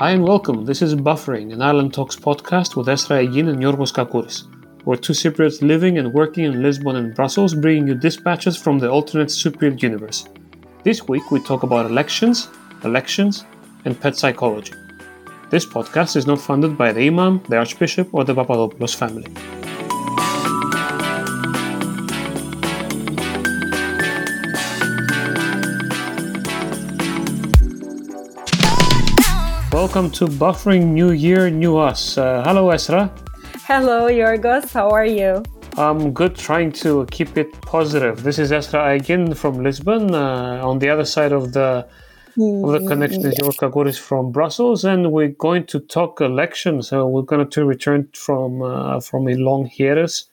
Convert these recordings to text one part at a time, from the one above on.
Hi and welcome. This is Buffering, an Island Talks podcast with Esra Egin and Yorgos Kakouris. We're two Cypriots living and working in Lisbon and Brussels, bringing you dispatches from the alternate Cypriot universe. This week we talk about elections, elections, and pet psychology. This podcast is not funded by the Imam, the Archbishop, or the Papadopoulos family. Welcome to Buffering New Year, New Us. Uh, hello, Esra. Hello, Yorgos. How are you? I'm good, trying to keep it positive. This is Esra again from Lisbon. Uh, on the other side of the of the connection is Yorgos Kakouris from Brussels, and we're going to talk elections. So we're going to return from uh, from a long hiatus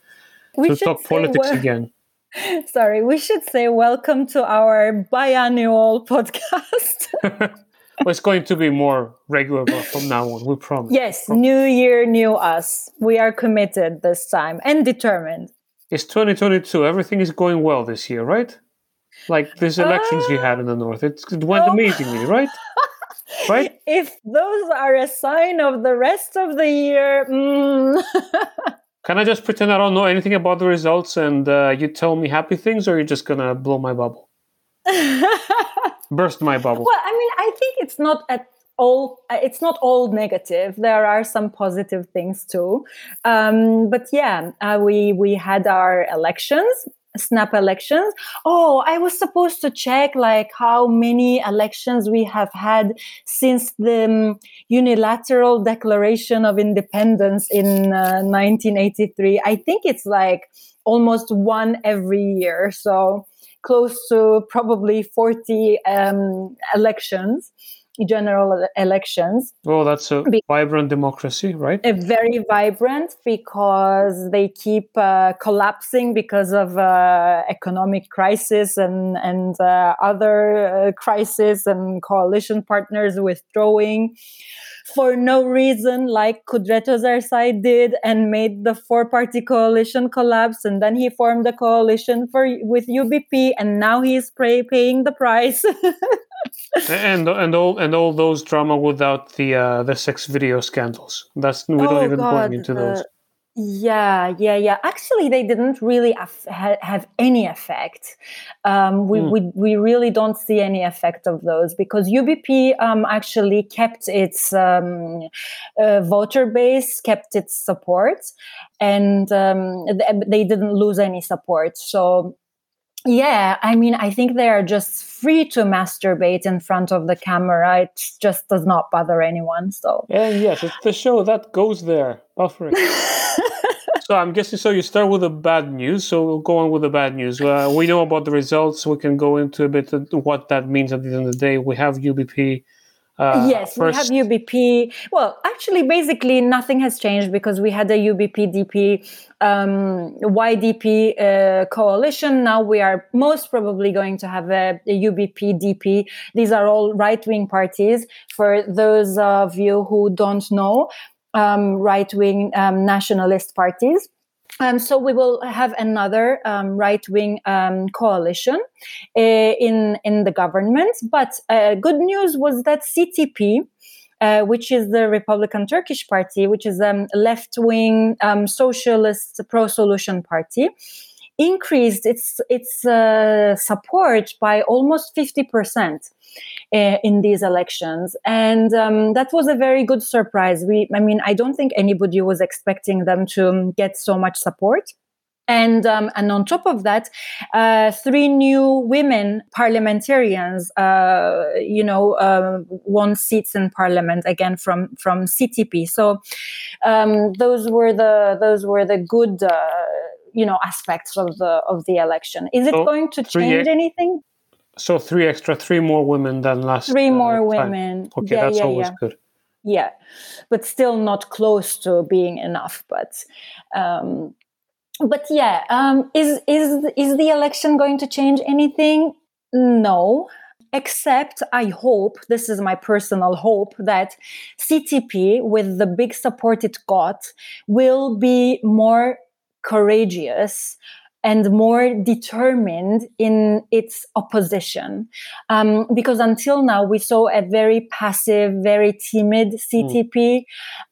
we to talk politics well. again. Sorry, we should say welcome to our biannual podcast. well, it's going to be more regular from now on. We promise. Yes, new year, new us. We are committed this time and determined. It's 2022. Everything is going well this year, right? Like these elections uh, you had in the north, it, it went oh. amazingly, right? right? If those are a sign of the rest of the year. Mm. Can I just pretend I don't know anything about the results and uh, you tell me happy things, or you're just gonna blow my bubble? burst my bubble. Well, I mean, I think it's not at all it's not all negative. There are some positive things too. Um, but yeah uh, we we had our elections snap elections. Oh i was supposed to check like how many elections we have had since the um, unilateral declaration of independence in uh, 1983 i think it's like almost one every year. So close to probably 40 um, elections general elections. Well, that's a Be- vibrant democracy, right? A very vibrant because they keep uh, collapsing because of uh, economic crisis and and uh, other uh, crisis and coalition partners withdrawing for no reason, like Kudret Özersay did, and made the four-party coalition collapse. And then he formed a coalition for with UBP, and now he's pay, paying the price. and and all and all those drama without the uh, the sex video scandals. That's we don't oh, even go into those. Yeah, yeah, yeah. Actually, they didn't really af- ha- have any effect. Um, we, mm. we, we really don't see any effect of those because UBP um, actually kept its um, uh, voter base, kept its support, and um, they didn't lose any support. So yeah, I mean, I think they are just free to masturbate in front of the camera. It just does not bother anyone. So, yeah, yes, it's the show that goes there, buffering. so I'm guessing so. You start with the bad news. So we'll go on with the bad news. Uh, we know about the results. We can go into a bit of what that means at the end of the day. We have UBP uh, yes, first... we have UBP. Well, actually, basically, nothing has changed because we had a UBP DP um, YDP uh, coalition. Now we are most probably going to have a, a UBP DP. These are all right wing parties. For those of you who don't know, um, right wing um, nationalist parties. Um, so we will have another um, right-wing um, coalition uh, in in the government. But uh, good news was that CTP, uh, which is the Republican Turkish Party, which is a left-wing um, socialist pro-solution party, increased its its uh, support by almost fifty percent uh, in these elections, and um, that was a very good surprise. We, I mean, I don't think anybody was expecting them to get so much support. And um, and on top of that, uh, three new women parliamentarians, uh, you know, uh, won seats in parliament again from from CTP. So um, those were the those were the good, uh, you know, aspects of the of the election. Is it so going to change anything? So three extra, three more women than last. Three uh, more women. Okay, yeah, that's yeah, always yeah. good. Yeah, but still not close to being enough. But, um, but yeah, um, is is is the election going to change anything? No, except I hope this is my personal hope that CTP, with the big support it got, will be more courageous and more determined in its opposition. Um, because until now, we saw a very passive, very timid CTP. Mm.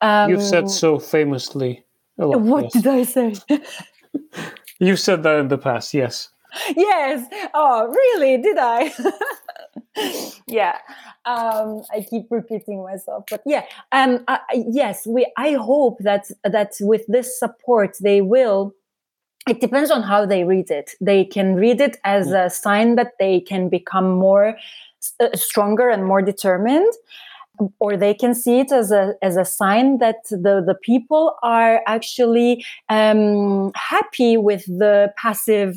Um, You've said so famously. Lot, what yes. did I say? you said that in the past, yes. Yes. Oh, really? Did I? yeah. Um, I keep repeating myself, but yeah. Um, uh, yes, we. I hope that that with this support, they will it depends on how they read it. They can read it as mm. a sign that they can become more uh, stronger and more determined, or they can see it as a as a sign that the the people are actually um, happy with the passive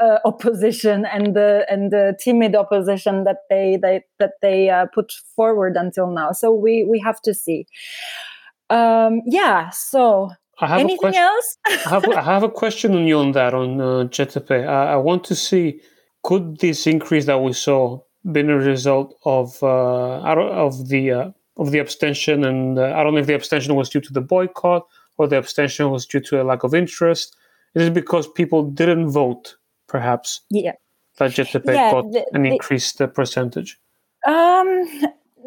uh, opposition and the and the timid opposition that they, they that they uh, put forward until now. So we we have to see. Um, yeah. So I have Anything a question. else? I, have, I have a question on you on that on uh, CTP. I, I, want to see could this increase that we saw been a result of uh, of the uh, of the abstention and uh, I don't know if the abstention was due to the boycott or the abstention was due to a lack of interest. Is it because people didn't vote, perhaps? Yeah. That CTP yeah, got the, an increased percentage. Um,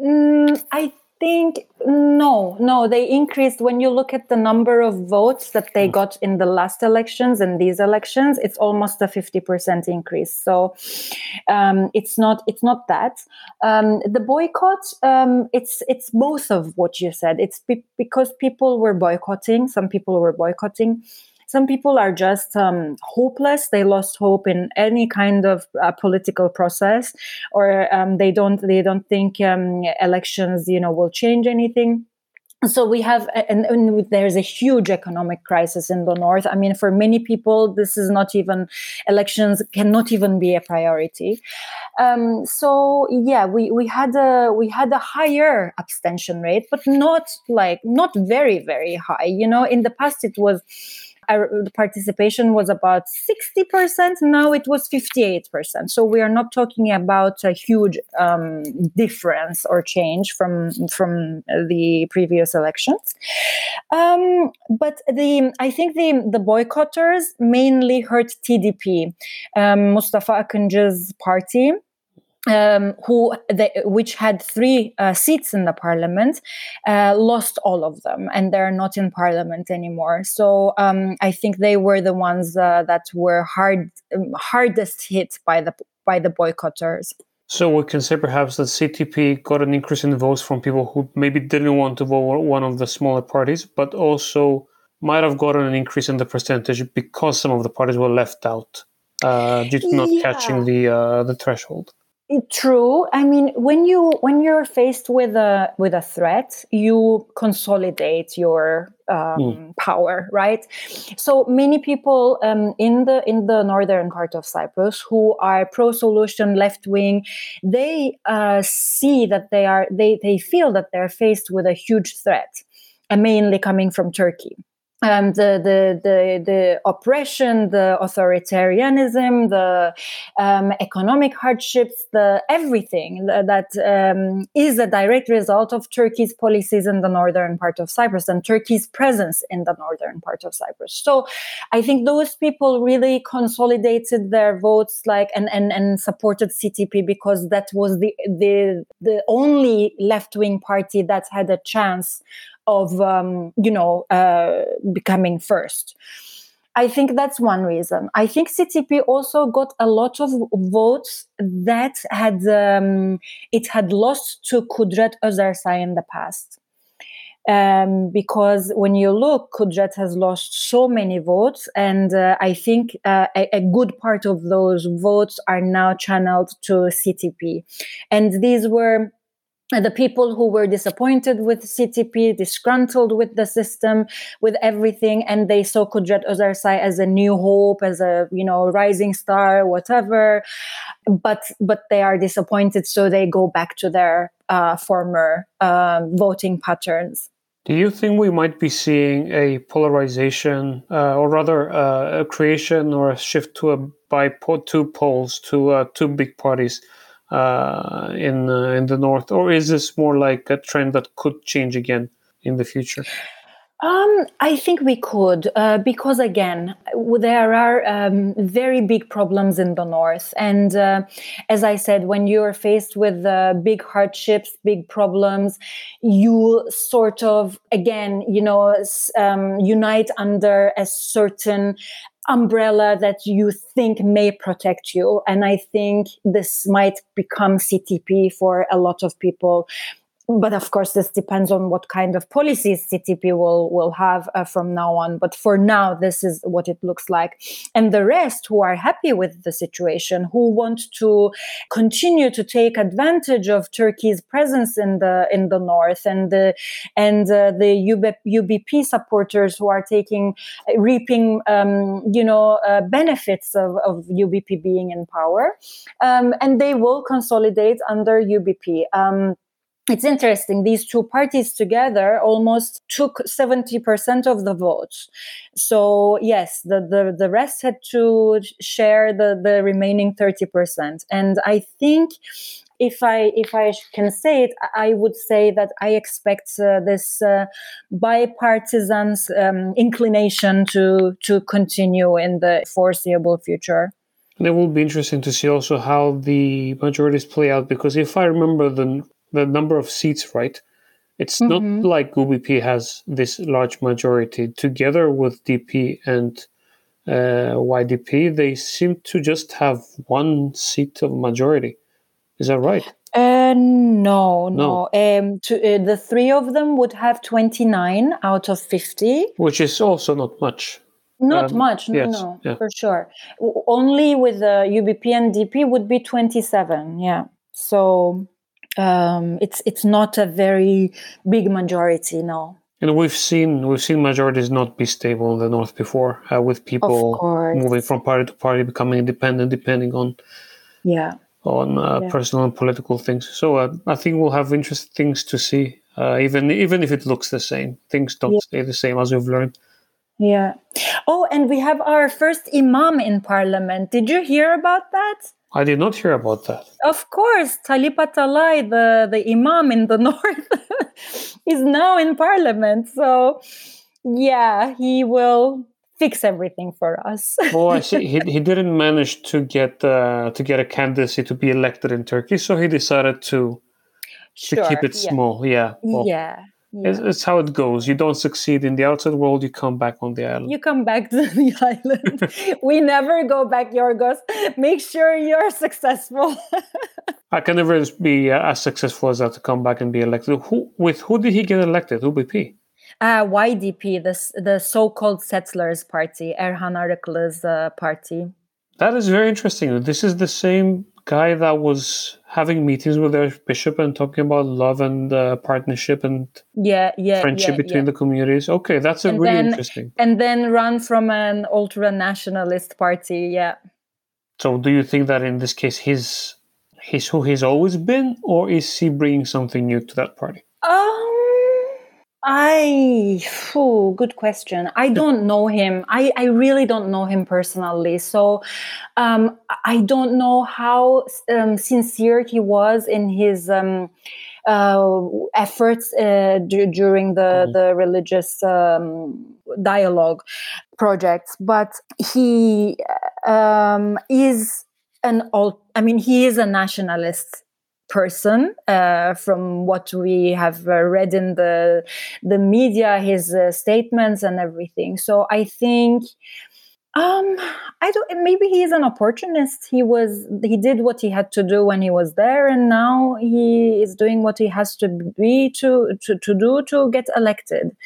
mm, I think no, no, they increased. When you look at the number of votes that they mm. got in the last elections and these elections, it's almost a fifty percent increase. So um, it's not it's not that um, the boycott. Um, it's it's both of what you said. It's be- because people were boycotting. Some people were boycotting some people are just um, hopeless. They lost hope in any kind of uh, political process or um, they don't they don't think um, elections you know will change anything. So we have and, and, there's a huge economic crisis in the north. I mean for many people this is not even elections cannot even be a priority. Um, so yeah we, we had a we had a higher abstention rate but not like not very very high. You know in the past it was the participation was about 60%. Now it was 58%. So we are not talking about a huge um, difference or change from, from the previous elections. Um, but the, I think the, the boycotters mainly hurt TDP, um, Mustafa Akıncı's party um, who they, which had three uh, seats in the parliament, uh, lost all of them, and they're not in parliament anymore. So um, I think they were the ones uh, that were hard um, hardest hit by the by the boycotters. So we can say perhaps that CTP got an increase in votes from people who maybe didn't want to vote one of the smaller parties, but also might have gotten an increase in the percentage because some of the parties were left out uh, due to not yeah. catching the uh, the threshold. True. I mean, when you when you're faced with a with a threat, you consolidate your um, mm. power, right? So many people um, in the in the northern part of Cyprus who are pro-solution, left wing, they uh, see that they are they they feel that they're faced with a huge threat, uh, mainly coming from Turkey um, the, the, the, the oppression, the authoritarianism, the um, economic hardships, the everything that um, is a direct result of Turkey's policies in the northern part of Cyprus and Turkey's presence in the northern part of Cyprus. So I think those people really consolidated their votes like and, and, and supported CTP because that was the the the only left wing party that had a chance of um, you know uh, becoming first. I think that's one reason. I think CTP also got a lot of votes that had um, it had lost to Kudret Özersay in the past. Um, because when you look, Kudret has lost so many votes, and uh, I think uh, a, a, good part of those votes are now channeled to CTP, and these were the people who were disappointed with CTP, disgruntled with the system, with everything, and they saw Kudret Özersay as a new hope, as a you know rising star, whatever. But but they are disappointed, so they go back to their uh, former uh, voting patterns. Do you think we might be seeing a polarization, uh, or rather uh, a creation or a shift to a by two poles, to uh, two big parties? Uh, in uh, in the north, or is this more like a trend that could change again in the future? Um, I think we could, uh, because again, there are um, very big problems in the north. And uh, as I said, when you're faced with uh, big hardships, big problems, you sort of, again, you know, um, unite under a certain umbrella that you think may protect you. And I think this might become CTP for a lot of people but of course this depends on what kind of policies CTP will will have uh, from now on. But for now this is what it looks like. And the rest who are happy with the situation who want to continue to take advantage of Turkey's presence in the in the north and the and uh, the UB, UBP supporters who are taking reaping um, you know uh, benefits of, of UBP being in power um, and they will consolidate under UBP um, it's interesting these two parties together almost took 70% of the votes so yes the, the, the rest had to share the, the remaining 30% and i think if i if i can say it i would say that i expect uh, this uh, bipartisan um, inclination to to continue in the foreseeable future. And it will be interesting to see also how the majorities play out because if I remember the the number of seats right. It's mm-hmm. not like UBP has this large majority. Together with DP and uh, YDP, they seem to just have one seat of majority. Is that right? Uh, no, no. no. Um, to, uh, the three of them would have 29 out of 50. Which is also not much. Not um, much, no, yes, no, yeah. for sure. Only with the UBP and DP would be 27, yeah. So um, it's it's not a very big majority now. and we've seen we've seen majorities not be stable in the north before uh, with people moving from party to party becoming independent depending on yeah. on uh, yeah. personal and political things. So uh, i think we'll have interesting things to see uh, even even if it looks the same. Things don't yeah. stay the same as we've learned. Yeah. Oh and we have our first imam in parliament. Did you hear about that I did not hear about that. Of course, Talip Atalay, the, the Imam in the north, is now in parliament. So, yeah, he will fix everything for us. oh, I see. He, he didn't manage to get uh, to get a candidacy to be elected in Turkey, so he decided to to keep it yeah. small. Yeah. Well, yeah. Yeah. It's, it's, how it goes. You don't succeed in the outside world, you come back on the island. You come back to the island. we never go back, Yorgos. Make sure you're successful. I can never be uh, as successful as that to come back and be elected. Who with who did he get elected? UBP? Uh, YDP, the the so-called Settlers Party, Erhan Arıklı's uh, party. That is very interesting. This is the same guy that was having meetings with their bishop and talking about love and uh, partnership and yeah, yeah, friendship yeah, between yeah. the communities. Okay, that's a and really then, interesting. And then run from an ultra nationalist party. Yeah. So, do you think that in this case he's he's who he's always been, or is he bringing something new to that party? Um, I, oh, good question. I don't know him. I, I really don't know him personally. So um, I don't know how um, sincere he was in his um, uh, efforts uh, d- during the, mm-hmm. the religious um, dialogue projects. But he um, is an old, I mean, he is a nationalist person uh, from what we have uh, read in the the media his uh, statements and everything. So i think um i don't maybe he is an opportunist. He was he did what he had to do when he was there and now he is doing what he has to be to to, to do to get elected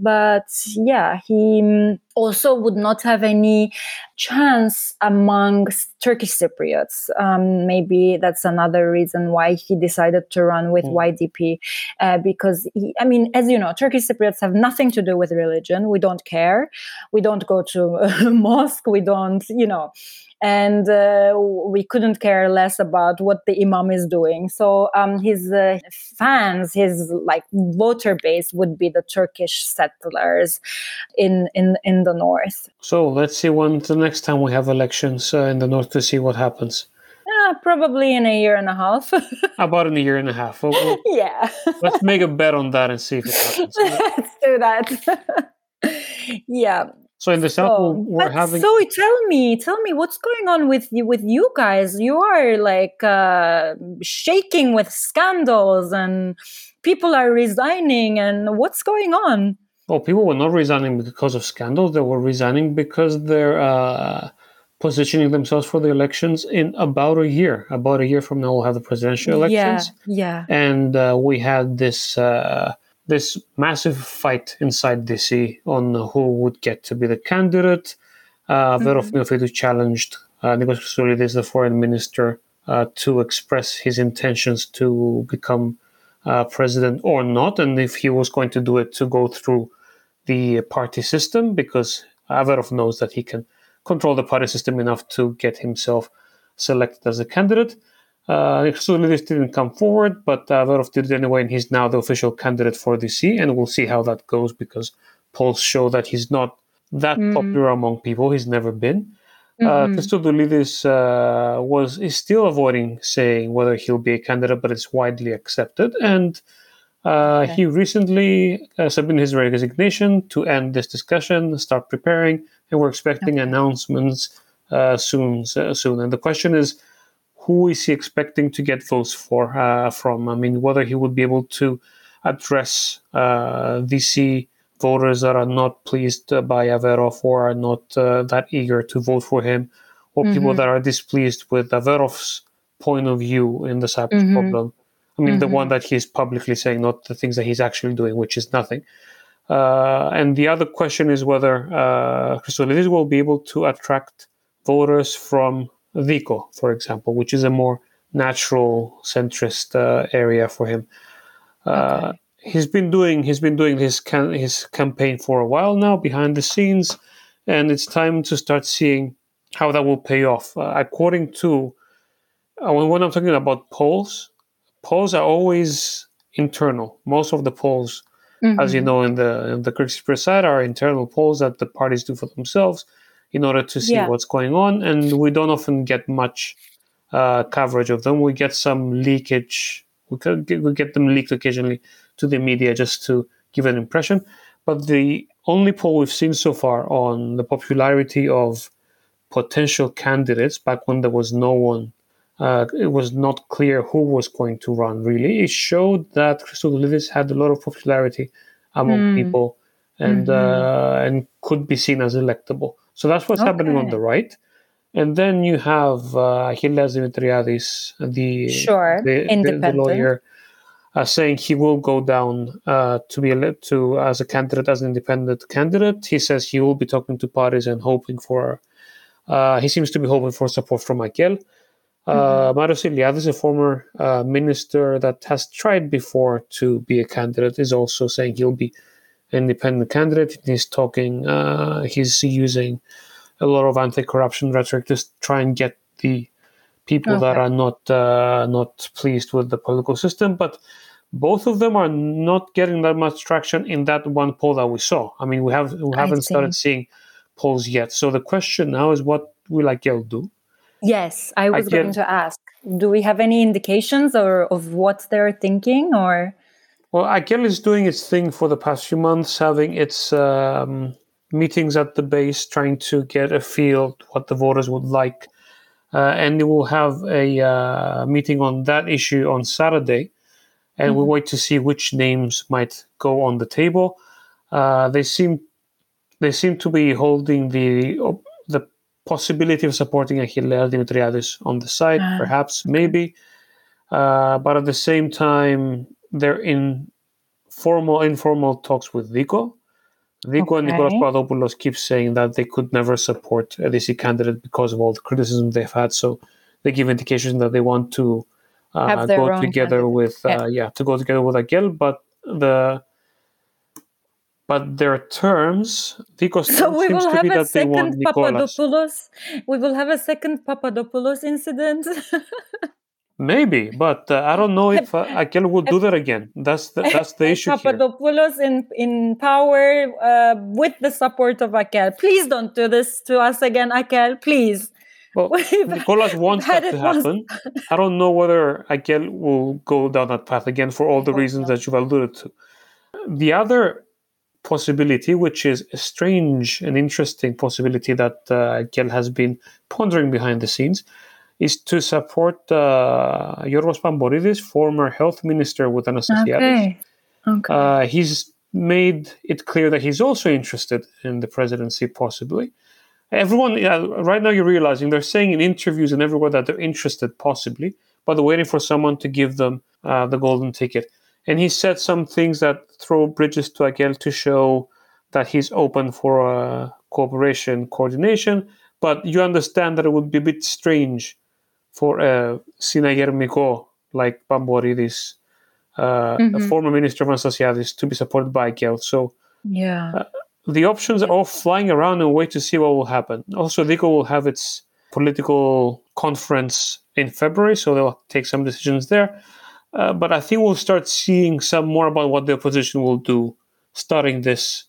but yeah, he mm, also would not have any chance among Turkish Cypriots. Um, maybe that's another reason why he decided to run with mm. YDP, uh, because he, I mean, as you know, Turkish Cypriots have nothing to do with religion. We don't care. We don't go to a mosque. We don't, you know and uh, we couldn't care less about what the imam is doing so um, his uh, fans his like voter base would be the turkish settlers in in in the north so let's see when the next time we have elections uh, in the north to see what happens Uh, probably in a year and a half. About in a year and a half. We'll, we'll, yeah. let's make a bet on that and see if it happens. let's do that. yeah. So in the south, we're having. So tell me, tell me, what's going on with you? With you guys, you are like uh, shaking with scandals, and people are resigning. And what's going on? Well, people were not resigning because of scandals. They were resigning because they're uh, positioning themselves for the elections in about a year. About a year from now, we'll have the presidential elections. Yeah, yeah. And uh, we had this uh, this massive fight inside DISY on who would get to be the candidate. Uh, mm-hmm. challenged uh, Nikos Christodoulidis, the foreign minister, uh, to express his intentions to become uh, president or not, and if he was going to do it, to go through the party system, because Averof knows that he can control the party system enough to get himself selected as a candidate. Uh, Christodoulidis didn't come forward, but uh, did it anyway, and he's now the official candidate for DISY, and we'll see how that goes because polls show that he's not that mm. popular among people. He's never been. Uh, mm-hmm. Uh, Christodoulidis uh, was is still avoiding saying whether he'll be a candidate, but it's widely accepted. And uh, okay. he recently uh, submitted his resignation to end this discussion, start preparing, and we're expecting okay. announcements uh, soon. soon. And the question is who is he expecting to get votes for uh, from? I mean, whether he would be able to address uh, DISY voters that are not pleased by Averof or are not uh, that eager to vote for him, or mm-hmm. people that are displeased with Averof's point of view in the Cyprus mm-hmm. problem. I mean, mm-hmm. the one that he's publicly saying, not the things that he's actually doing, which is nothing. Uh, and the other question is whether uh, Christodoulidis will be able to attract voters from Diko, for example, which is a more natural centrist uh, area for him. Uh, okay. He's been doing he's been doing his can, his campaign for a while now behind the scenes, and it's time to start seeing how that will pay off. Uh, according to uh, when, when I'm talking about polls, polls are always internal. Most of the polls, mm-hmm. as you mm-hmm. know, in the in the Greek side, are internal polls that the parties do for themselves in order to see yeah. what's going on. And we don't often get much uh, coverage of them. We get some leakage. We, get, we get them leaked occasionally to the media just to give an impression. But the only poll we've seen so far on the popularity of potential candidates back when there was no one, uh, it was not clear who was going to run really. It showed that Christodoulidis had a lot of popularity among mm. people and mm-hmm. uh, and could be seen as electable. So that's what's okay. happening on the right. And then you have uh, Achilles Dimitriadis, the, sure. the, the, the lawyer, uh, saying he will go down uh, to be elected to as a candidate, as an independent candidate. He says he will be talking to parties and hoping for. Uh, he seems to be hoping for support from Akel. Uh, mm-hmm. Iliadis, a former uh, minister that has tried before to be a candidate, is also saying he'll be independent candidate. He's talking, uh, he's using a lot of anti-corruption rhetoric to try and get the people okay. that are not uh, not pleased with the political system. But both of them are not getting that much traction in that one poll that we saw. I mean, we have we haven't started seeing polls yet. So the question now is, what will Akel do? Yes, I was going to ask. Do we have any indications or of what they're thinking, or? Well, Akel is doing its thing for the past few months, having its um, meetings at the base, trying to get a feel what the voters would like. Uh, and we will have a uh, meeting on that issue on Saturday, and mm-hmm. we'll wait to see which names might go on the table. Uh, they seem they seem to be holding the the possibility of supporting Achilleas Dimitriadis on the side, ah, perhaps, maybe. Uh, but at the same time, they're in formal, informal talks with Diko. Diko okay. and Nicolas Papadopoulos keep saying that they could never support a DISY candidate because of all the criticism they've had. So they give indications that they want to uh, go together candidate. with, uh, yeah. yeah. to go together with Akel. But the but their terms, Diko so we will have a second Papadopoulos. We will have a second Papadopoulos incident. Maybe, but uh, I don't know if uh, Akel would do that again. That's the, that's the issue Papadopoulos here. in in power uh, with the support of Akel. Please don't do this to us again, Akel. Please. Well, Nicolas wants that to happen. I don't know whether Akel will go down that path again for all the reasons that you've alluded to. The other possibility, which is a strange and interesting possibility that uh, Akel has been pondering behind the scenes, is to support uh, Yorgos Pamboridis, former health minister with Anastasiadis. Okay. Okay. Uh, he's made it clear that he's also interested in the presidency, possibly. Everyone, yeah, right now, you're realizing they're saying in interviews and everywhere that they're interested, possibly, but they're waiting for someone to give them uh, the golden ticket. And he said some things that throw bridges to Akel to show that he's open for uh, cooperation, coordination. But you understand that it would be a bit strange for a Miko like Pamboridis, uh, mm-hmm. a former minister of Anastasiadis, to be supported by Akel. So yeah, uh, the options are all flying around and wait to see what will happen. Also, Diko will have its political conference in February, so they'll take some decisions there. Uh, but I think we'll start seeing some more about what the opposition will do starting this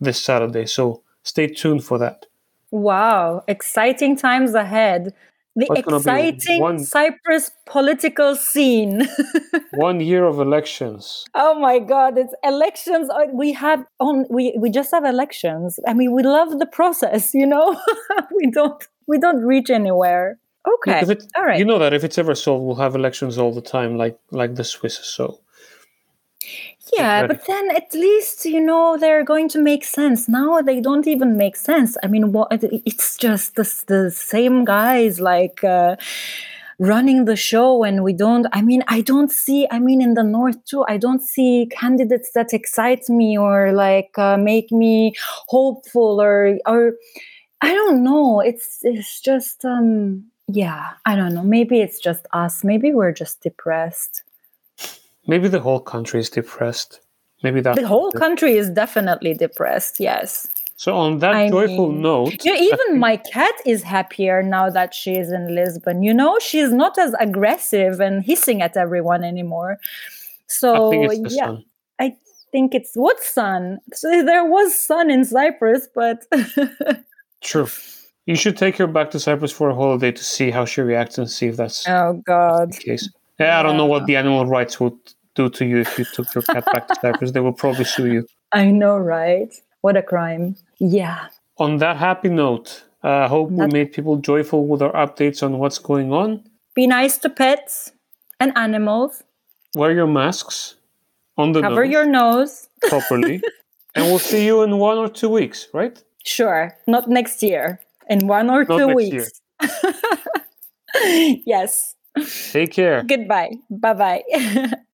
this Saturday. So stay tuned for that. Wow, exciting times ahead the exciting one, Cyprus political scene. one year of elections. Oh my God! It's elections. Uh, we have on. We we just have elections. I mean, we love the process. You know, we don't we don't reach anywhere. Okay, yeah, all right. You know that if it's ever solved, we'll have elections all the time, like like the Swiss. So yeah but then at least you know they're going to make sense. Now they don't even make sense. I mean what it's just the, the same guys like uh, running the show and we don't i mean i don't see i mean in the north too i don't see candidates that excite me or like uh, make me hopeful or or i don't know. It's it's just um yeah i don't know. Maybe it's just us. Maybe we're just depressed Maybe the whole country is depressed. Maybe that the whole country is definitely depressed. Yes. So on that I joyful mean, note, you know, even my cat is happier now that she is in Lisbon. You know, she's not as aggressive and hissing at everyone anymore. So I yeah, sun. I think it's what sun? So there was sun in Cyprus, but true. You should take her back to Cyprus for a holiday to see how she reacts and see if that's oh god the case. Yeah, I don't know what the animal rights would do to you if you took your cat back to Cyprus. They will probably sue you. I know, right? What a crime. Yeah. On that happy note, I uh, hope we made people joyful with our updates on what's going on. Be nice to pets and animals. Wear your masks on the Cover nose your nose properly. and we'll see you in one or two weeks, right? Sure. Not next year. In one or Not two weeks. yes. Take care. Goodbye. Bye bye.